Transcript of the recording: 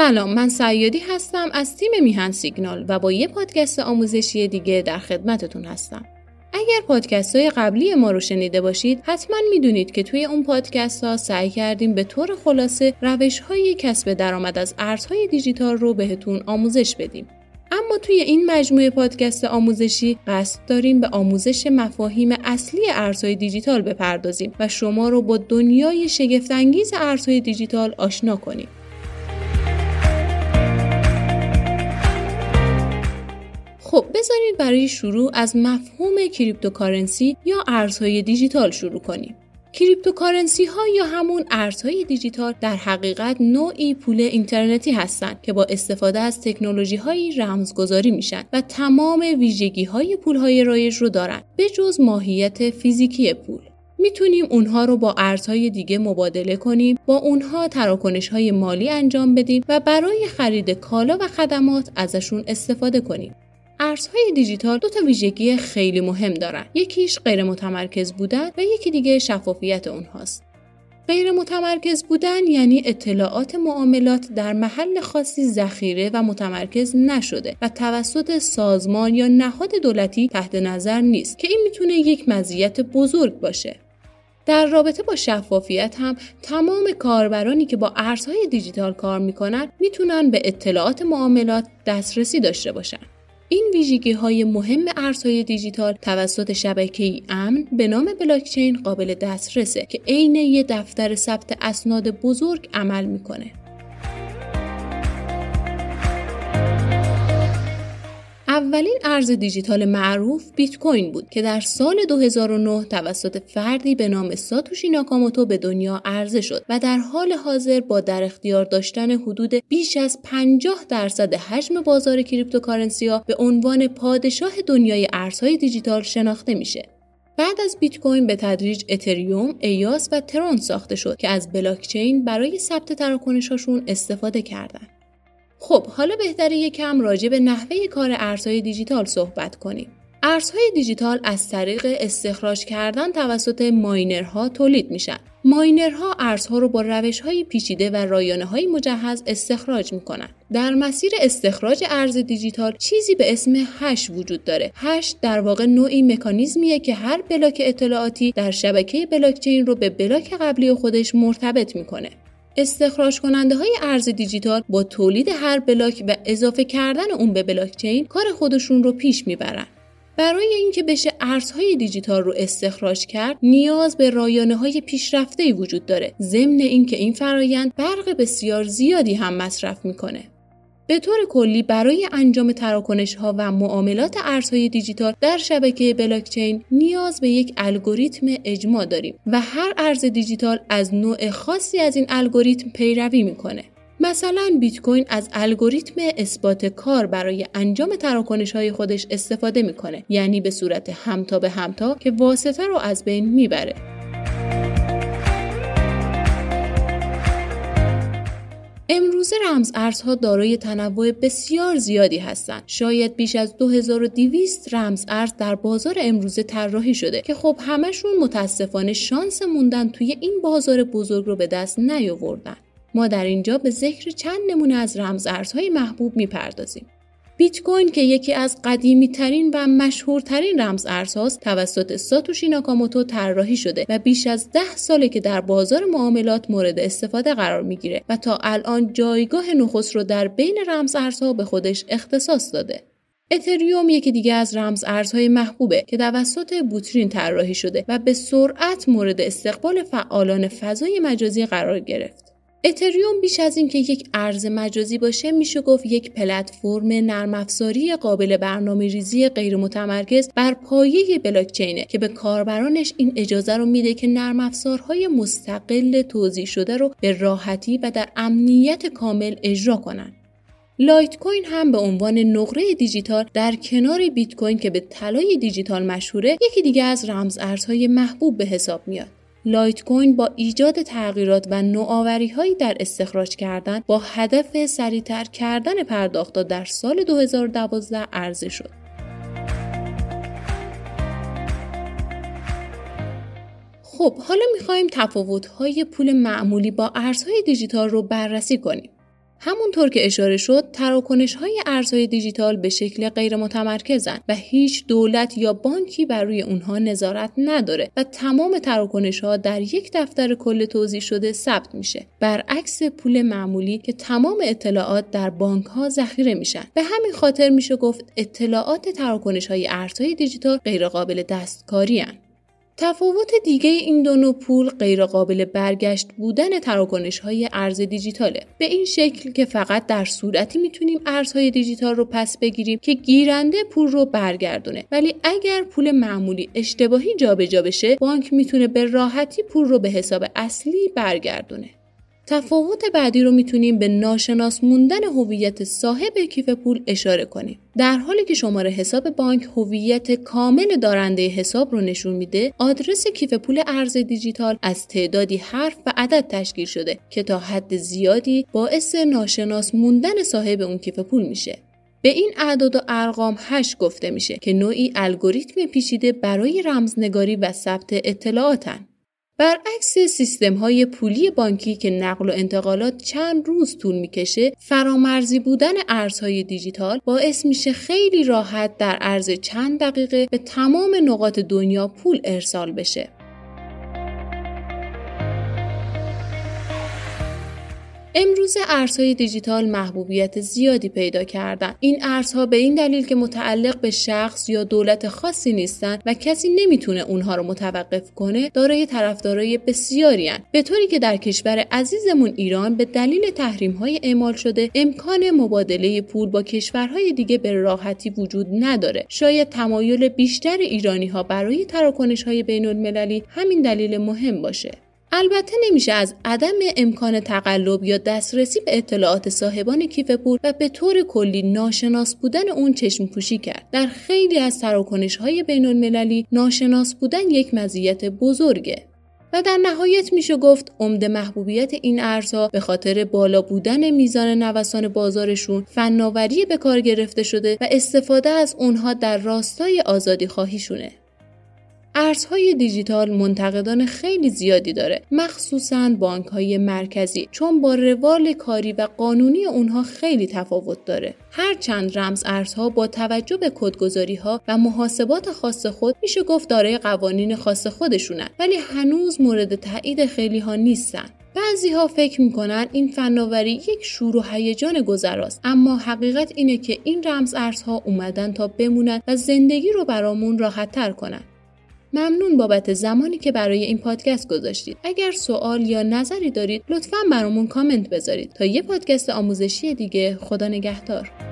سلام من سیادی هستم از تیم میهن سیگنال و با یه پادکست آموزشی دیگه در خدمتتون هستم. اگر پادکست های قبلی ما رو شنیده باشید حتما می‌دونید که توی اون پادکست ها سعی کردیم به طور خلاصه روش های کسب درآمد از ارزهای دیجیتال رو بهتون آموزش بدیم. اما توی این مجموعه پادکست آموزشی قصد داریم به آموزش مفاهیم اصلی ارزهای دیجیتال بپردازیم و شما رو با دنیای شگفتانگیز ارزهای دیجیتال آشنا کنیم. خب بذارید برای شروع از مفهوم cryptocurrency یا ارزهای دیجیتال شروع کنیم. cryptocurrency ها یا همون ارزهای دیجیتال در حقیقت نوعی پول اینترنتی هستند که با استفاده از تکنولوژی هایی رمزگذاری میشن و تمام ویژگی های پول های رایج رو دارن به جز ماهیت فیزیکی پول. می‌تونیم اونها رو با ارزهای دیگه مبادله کنیم با اونها تراکنش های مالی انجام بدیم و برای خرید کالا و خدمات ازشون استفاده کنیم ارزهای دیجیتال دو تا ویژگی خیلی مهم دارن یکیش غیر متمرکز بودن و یکی دیگه شفافیت اونهاست غیر متمرکز بودن یعنی اطلاعات معاملات در محل خاصی ذخیره و متمرکز نشده و توسط سازمان یا نهاد دولتی تحت نظر نیست که این می‌تونه یک مزیت بزرگ باشه. در رابطه با شفافیت هم تمام کاربرانی که با ارزهای دیجیتال کار می‌کنن می‌تونن به اطلاعات معاملات دسترسی داشته باشن. این ویژگی های مهم ارزهای دیجیتال توسط شبکه امن به نام بلاکچین قابل دسترسه که عین یه دفتر ثبت اسناد بزرگ عمل می‌کنه. اولین ارز دیجیتال معروف بیت کوین بود که در سال 2009 توسط فردی به نام ساتوشی ناکاموتو به دنیا عرضه شد و در حال حاضر با در اختیار داشتن حدود بیش از 50 درصد حجم بازار cryptocurrency ها به عنوان پادشاه دنیای ارزهای دیجیتال شناخته میشه. بعد از بیت کوین به تدریج اتریوم، ایاس و ترون ساخته شد که از بلاکچین برای ثبت تراکنش‌هاشون استفاده کردند. حالا بهتره یکم راجع به نحوه کار ارزهای دیجیتال صحبت کنیم. ارزهای دیجیتال از طریق استخراج کردن توسط ماینرها تولید میشن. ماینرها ارزها رو با روش های پیچیده و رایانه های مجهز استخراج می‌کنن. در مسیر استخراج ارز دیجیتال چیزی به اسم هش وجود داره. هش در واقع نوعی مکانیزمیه که هر بلاک اطلاعاتی در شبکه بلاکچین رو به بلاک قبلی خودش مرتبط می‌کنه. استخراج کننده های ارز دیجیتال با تولید هر بلاک و اضافه کردن اون به بلاکچین کار خودشون رو پیش می‌برن. برای اینکه بشه ارزهای دیجیتال رو استخراج کرد نیاز به رایانه های پیشرفته وجود داره ضمن اینکه این فرایند برق بسیار زیادی هم مصرف می‌کنه به طور کلی برای انجام تراکنش ها و معاملات ارزهای دیجیتال در شبکه بلاکچین نیاز به یک الگوریتم اجماع داریم و هر ارز دیجیتال از نوع خاصی از این الگوریتم پیروی می‌کنه. مثلا بیت کوین از الگوریتم اثبات کار برای انجام تراکنش های خودش استفاده می‌کنه یعنی به صورت همتا به همتا که واسطه رو از بین می‌بره. امروزه رمز ارزها دارای تنوع بسیار زیادی هستند. شاید بیش از 2200 رمز ارز در بازار امروزه طراحی شده که خب همشون متاسفانه شانس موندن توی این بازار بزرگ رو به دست نیاوردن. ما در اینجا به ذکر چند نمونه از رمز ارزهای محبوب می‌پردازیم. بیت کوین که یکی از قدیمی ترین و مشهورترین رمز ارزهاست توسط ساتوشی ناکاموتو طراحی شده و بیش از ده ساله که در بازار معاملات مورد استفاده قرار می‌گیره و تا الان جایگاه نخست رو در بین رمز ارزها به خودش اختصاص داده. اتریوم یکی دیگه از رمز ارزهای محبوبه که توسط بوترین طراحی شده و به سرعت مورد استقبال فعالان فضای مجازی قرار گرفت. اتریوم بیش از اینکه یک ارز مجازی باشه میشه گفت یک پلتفرم نرم افزاری قابل برنامه ریزی غیر متمرکز بر پایه بلاکچینه که به کاربرانش این اجازه رو میده که نرم افزارهای مستقل توضیح شده رو به راحتی و در امنیت کامل اجرا کنند. لایت کوین هم به عنوان نقره دیجیتال در کنار بیت کوین که به طلای دیجیتال مشهوره یکی دیگه از رمز ارزهای محبوب به حساب میاد. لایت کوین با ایجاد تغییرات و نوآوری هایی در استخراج کردن با هدف سریعتر کردن پرداخت در سال 2012 عرضه شد. خب حالا می‌خوایم تفاوت های پول معمولی با ارزهای دیجیتال رو بررسی کنیم. همونطور که اشاره شد تراکنش های ارزهای دیجیتال به شکل غیر متمرکزن و هیچ دولت یا بانکی بر روی اونها نظارت نداره و تمام تراکنش ها در یک دفتر کل توضیح شده ثبت میشه. برعکس پول معمولی که تمام اطلاعات در بانک ها ذخیره میشن. به همین خاطر میشه گفت اطلاعات تراکنش های ارزهای دیجیتال غیر قابل دستکاری تفاوت دیگه این دو نوع پول غیرقابل برگشت بودن تراکنش های ارز دیجیتاله. به این شکل که فقط در صورتی می‌تونیم ارزهای دیجیتال رو پس بگیریم که گیرنده پول رو برگردونه. ولی اگر پول معمولی اشتباهی جابجا بشه بانک می‌تونه به راحتی پول رو به حساب اصلی برگردونه. تفاوت بعدی رو می‌تونیم به ناشناس موندن هویت صاحب کیف پول اشاره کنیم. در حالی که شماره حساب بانک هویت کامل دارنده حساب رو نشون میده، آدرس کیف پول ارز دیجیتال از تعدادی حرف و عدد تشکیل شده که تا حد زیادی باعث ناشناس موندن صاحب اون کیف پول میشه. به این اعداد و ارقام هش گفته میشه که نوعی الگوریتم پیچیده برای رمزنگاری و ثبت اطلاعاتن. برعکس سیستم های پولی بانکی که نقل و انتقالات چند روز طول می‌کشه فرامرزی بودن ارزهای دیجیتال باعث میشه خیلی راحت در عرض چند دقیقه به تمام نقاط دنیا پول ارسال بشه. امروز ارزهای دیجیتال محبوبیت زیادی پیدا کردن. این ارزها به این دلیل که متعلق به شخص یا دولت خاصی نیستن و کسی نمی‌تونه اونها رو متوقف کنه دارای طرفدارای بسیاری هن. به طوری که در کشور عزیزمون ایران به دلیل تحریم های اعمال شده امکان مبادله پول با کشورهای دیگه به راحتی وجود نداره. شاید تمایل بیشتر ایرانی ها برای تراکنش های بین المللی همین دلیل مهم باشه. البته نمیشه از عدم امکان تقلب یا دسترسی به اطلاعات صاحبان کیف پول و به طور کلی ناشناس بودن اون چشم پوشی کرد. در خیلی از تراکنش های بین المللی ناشناس بودن یک مزیت بزرگه. و در نهایت میشه گفت عمده محبوبیت این ارزها به خاطر بالا بودن میزان نوسان بازارشون فناوری به کار گرفته شده و استفاده از اونها در راستای آزادی خواهیشونه. ارزهای دیجیتال منتقدان خیلی زیادی داره مخصوصا بانک های مرکزی چون با روال کاری و قانونی اونها خیلی تفاوت داره. هرچند رمز ارزها با توجه به کدگذاری ها و محاسبات خاص خود میشه گفت دارای قوانین خاص خودشونن ولی هنوز مورد تایید خیلی ها نیستن. بعضی ها فکر می‌کنن این فناوری یک شور و هیجان گذراست اما حقیقت اینه که این رمز ارزها اومدن تا بمونن و زندگی رو برامون راحت تر کنن. ممنون بابت زمانی که برای این پادکست گذاشتید. اگر سوال یا نظری دارید لطفا برامون کامنت بذارید تا یه پادکست آموزشی دیگه خدا نگهدار.